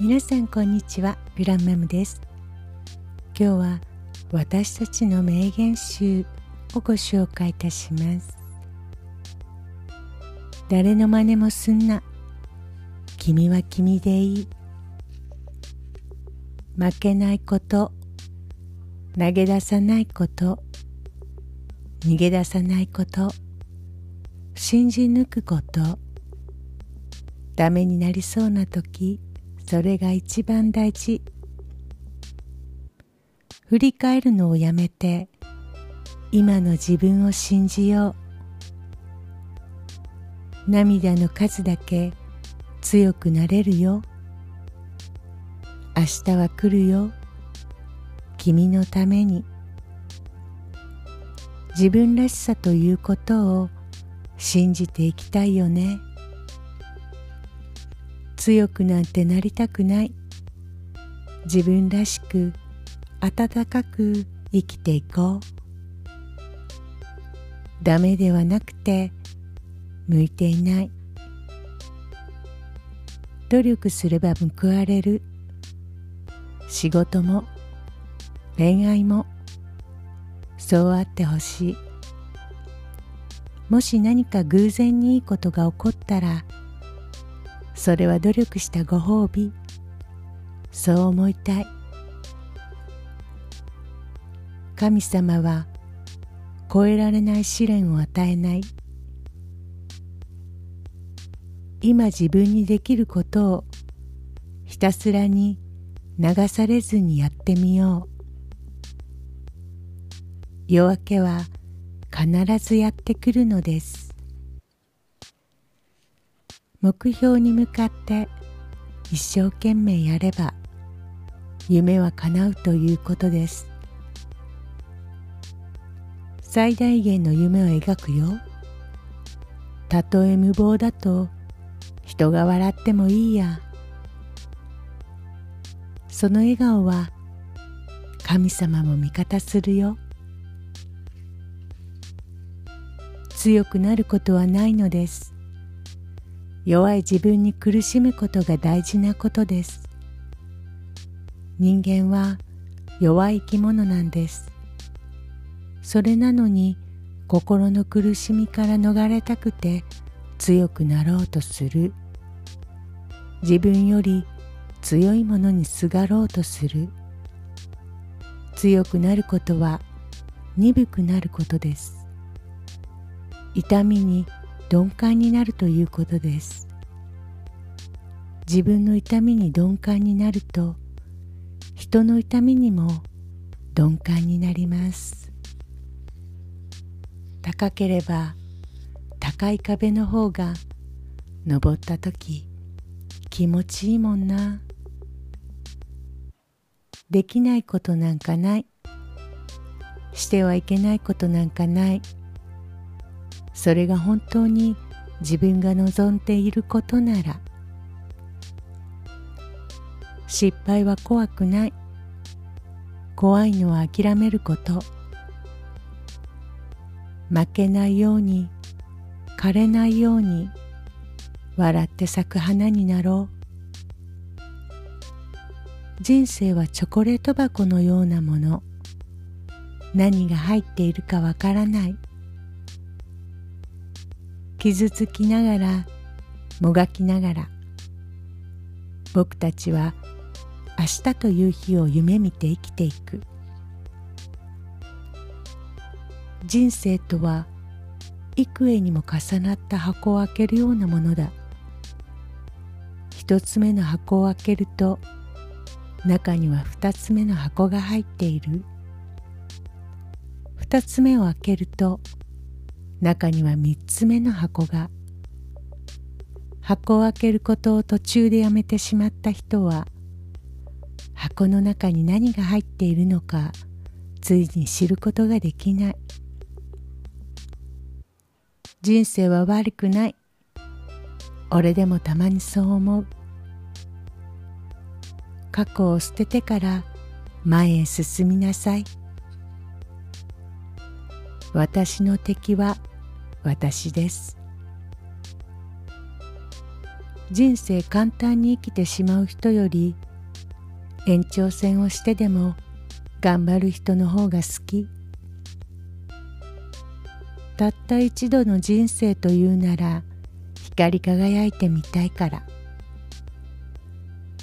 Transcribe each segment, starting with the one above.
皆さんこんにちはグランマムです。今日は私たちの名言集をご紹介いたします。誰の真似もすんな。君は君でいい。負けないこと。投げ出さないこと。逃げ出さないこと。信じ抜くこと。ダメになりそうな時。それが一番大事。振り返るのをやめて今の自分を信じよう。涙の数だけ強くなれるよ。明日は来るよ。君のために。自分らしさということを信じていきたいよね。強くなんてなりたくない。自分らしく温かく生きていこう。ダメではなくて向いていない。努力すれば報われる。仕事も恋愛もそうあってほしい。もし何か偶然にいいことが起こったらそれは努力したご褒美。そう思いたい。神様は超えられない試練を与えない。今自分にできることをひたすらに流されずにやってみよう。夜明けは必ずやってくるのです。目標に向かって一生懸命やれば夢は叶うということです。最大限の夢を描くよ。たとえ無謀だと人が笑ってもいいや。その笑顔は神様も味方するよ。強くなることはないのです。弱い自分に苦しむことが大事なことです。人間は弱い生き物なんです。それなのに心の苦しみから逃れたくて強くなろうとする。自分より強いものにすがろうとする。強くなることは鈍くなることです。痛みに鈍感になるということです。自分の痛みに鈍感になると人の痛みにも鈍感になります。高ければ高い壁の方が登った時気持ちいいもんな。できないことなんかない。してはいけないことなんかない。それが本当に自分が望んでいることなら失敗は怖くない。怖いのは諦めること。負けないように枯れないように笑って咲く花になろう。人生はチョコレート箱のようなもの。何が入っているかわからない。傷つきながらもがきながら僕たちは明日という日を夢見て生きていく。人生とは幾重にも重なった箱を開けるようなものだ。一つ目の箱を開けると中には二つ目の箱が入っている。二つ目を開けると中には三つ目の箱が。箱を開けることを途中でやめてしまった人は箱の中に何が入っているのかついに知ることができない。人生は悪くない。俺でもたまにそう思う。過去を捨ててから前へ進みなさい。私の敵は私です。人生簡単に生きてしまう人より延長戦をしてでも頑張る人の方が好き。たった一度の人生というなら光り輝いてみたいから。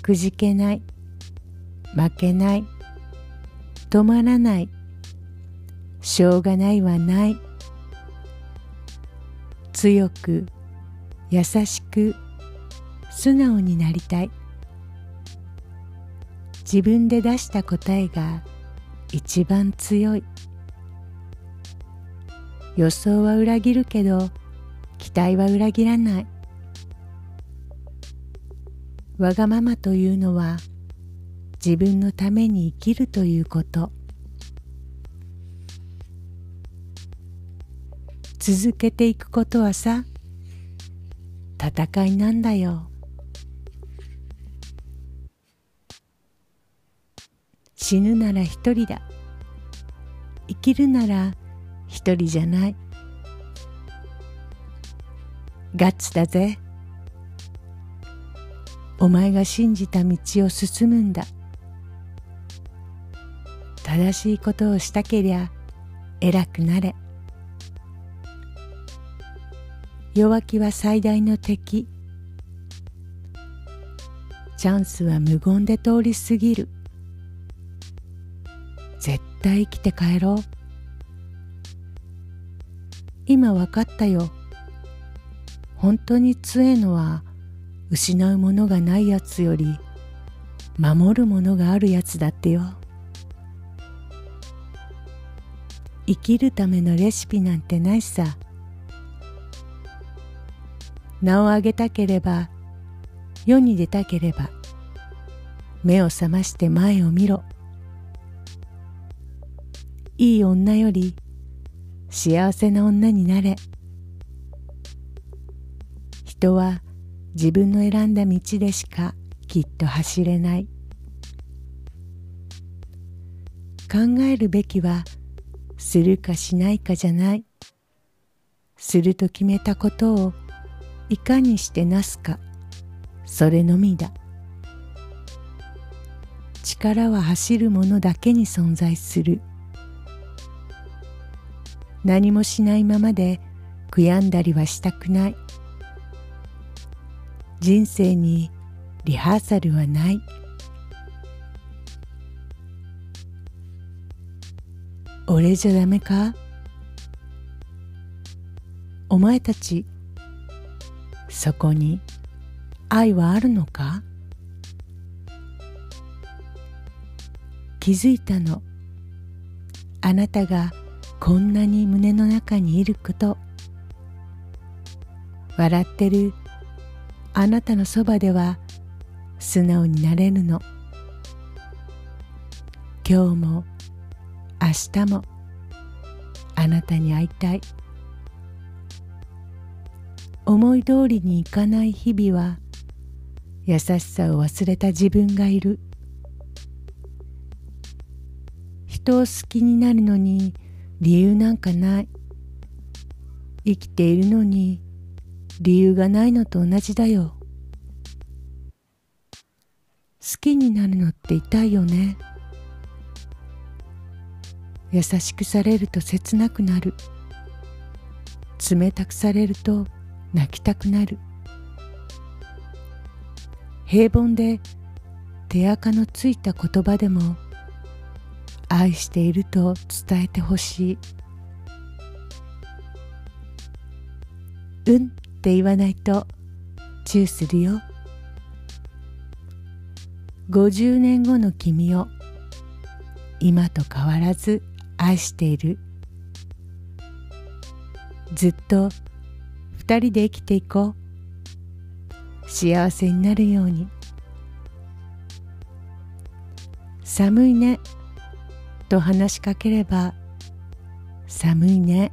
くじけない負けない止まらないしょうがないはない。強く優しく素直になりたい。自分で出した答えが一番強い。予想は裏切るけど期待は裏切らない。わがままというのは自分のために生きるということ。続けていくことはさ戦いなんだよ。死ぬなら一人だ。生きるなら一人じゃない。ガッツだぜ。お前が信じた道を進むんだ。正しいことをしたけりゃ偉くなれ。弱気は最大の敵。チャンスは無言で通り過ぎる。絶対生きて帰ろう。今わかったよ。本当に強いのは失うものがないやつより守るものがあるやつだってよ。生きるためのレシピなんてないさ。名を上げたければ世に出たければ目を覚まして前を見ろ。いい女より幸せな女になれ。人は自分の選んだ道でしかきっと走れない。考えるべきはするかしないかじゃない。すると決めたことをいかにしてなすか。それのみだ。力は走る者だけに存在する。何もしないままで悔やんだりはしたくない。人生にリハーサルはない。俺じゃダメか？お前たちそこに愛はあるのか？気づいたの。あなたがこんなに胸の中にいること。笑ってるあなたのそばでは素直になれるの。今日も明日もあなたに会いたい。思い通りにいかない日々は優しさを忘れた自分がいる。人を好きになるのに理由なんかない。生きているのに理由がないのと同じだよ。好きになるのって痛いよね。優しくされると切なくなる。冷たくされると泣きたくなる。平凡で手垢のついた言葉でも愛していると伝えてほしい。うんって言わないとチューするよ。50年後の君を今と変わらず愛している。ずっと二人で生きていこう。幸せになるように。寒いね。と話しかければ寒いね。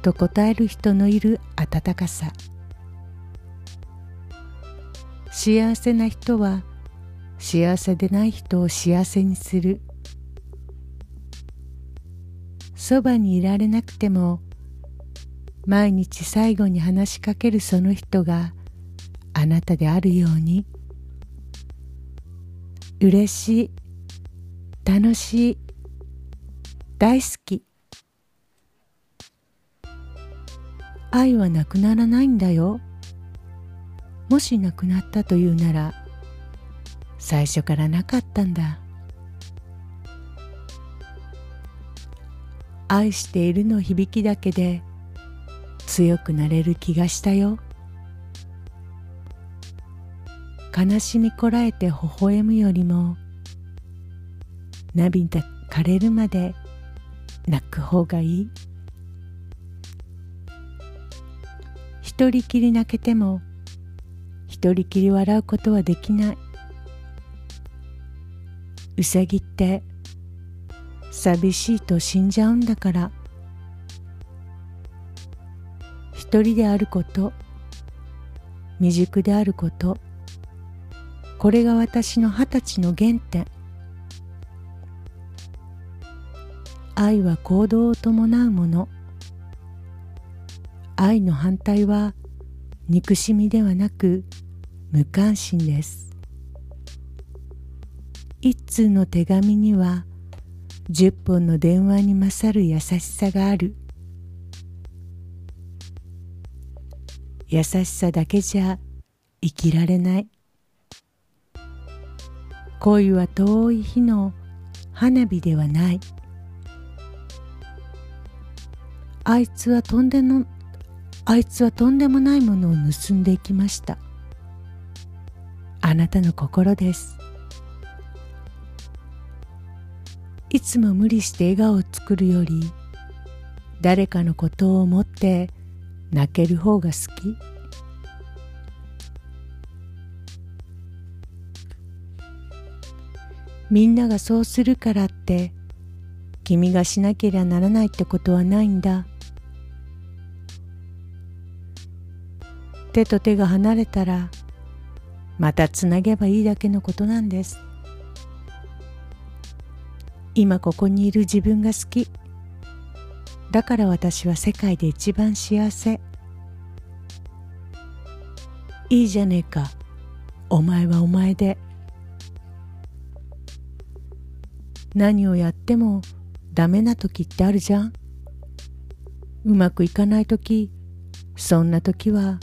と答える人のいる温かさ。幸せな人は幸せでない人を幸せにする。そばにいられなくても毎日最後に話しかけるその人があなたであるように。嬉しい楽しい大好き。愛はなくならないんだよ。もしなくなったというなら最初からなかったんだ。愛しているの響きだけで強くなれる気がしたよ。悲しみこらえて微笑むよりも涙枯れるまで泣く方がいい。一人きり泣けても一人きり笑うことはできない。うさぎって寂しいと死んじゃうんだから。一人であること。未熟であること。これが私の二十歳の原点。愛は行動を伴うもの。愛の反対は憎しみではなく無関心です。一通の手紙には十本の電話に勝る優しさがある。優しさだけじゃ生きられない。恋は遠い日の花火ではない。あいつはとんでのあいつはとんでもないものを盗んでいきました。あなたの心です。いつも無理して笑顔を作るより誰かのことを思って泣ける方が好き？みんながそうするからって君がしなけりゃならないってことはないんだ。手と手が離れたらまたつなげばいいだけのことなんです。今ここにいる自分が好き。だから私は世界で一番幸せ。いいじゃねえか。お前はお前で。何をやってもダメな時ってあるじゃん。うまくいかない時そんな時は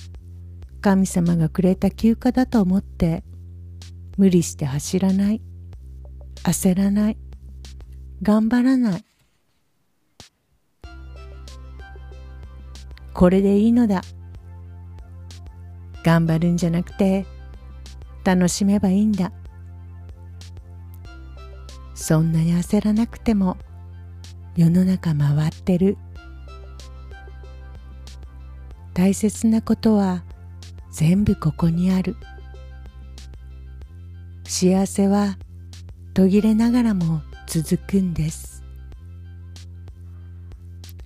神様がくれた休暇だと思って無理して走らない。焦らない。頑張らない。これでいいのだ。頑張るんじゃなくて楽しめばいいんだ。そんなに焦らなくても世の中回ってる。大切なことは全部ここにある。幸せは途切れながらも続くんです。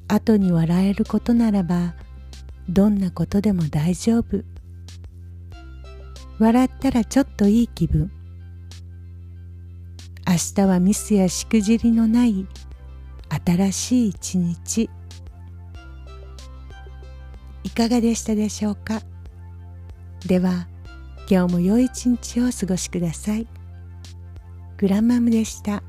後に笑えることならばどんなことでも大丈夫笑ったらちょっといい気分明日はミスやしくじりのない新しい一日いかがでしたでしょうか？では今日も良い一日をお過ごしください。グランマムでした。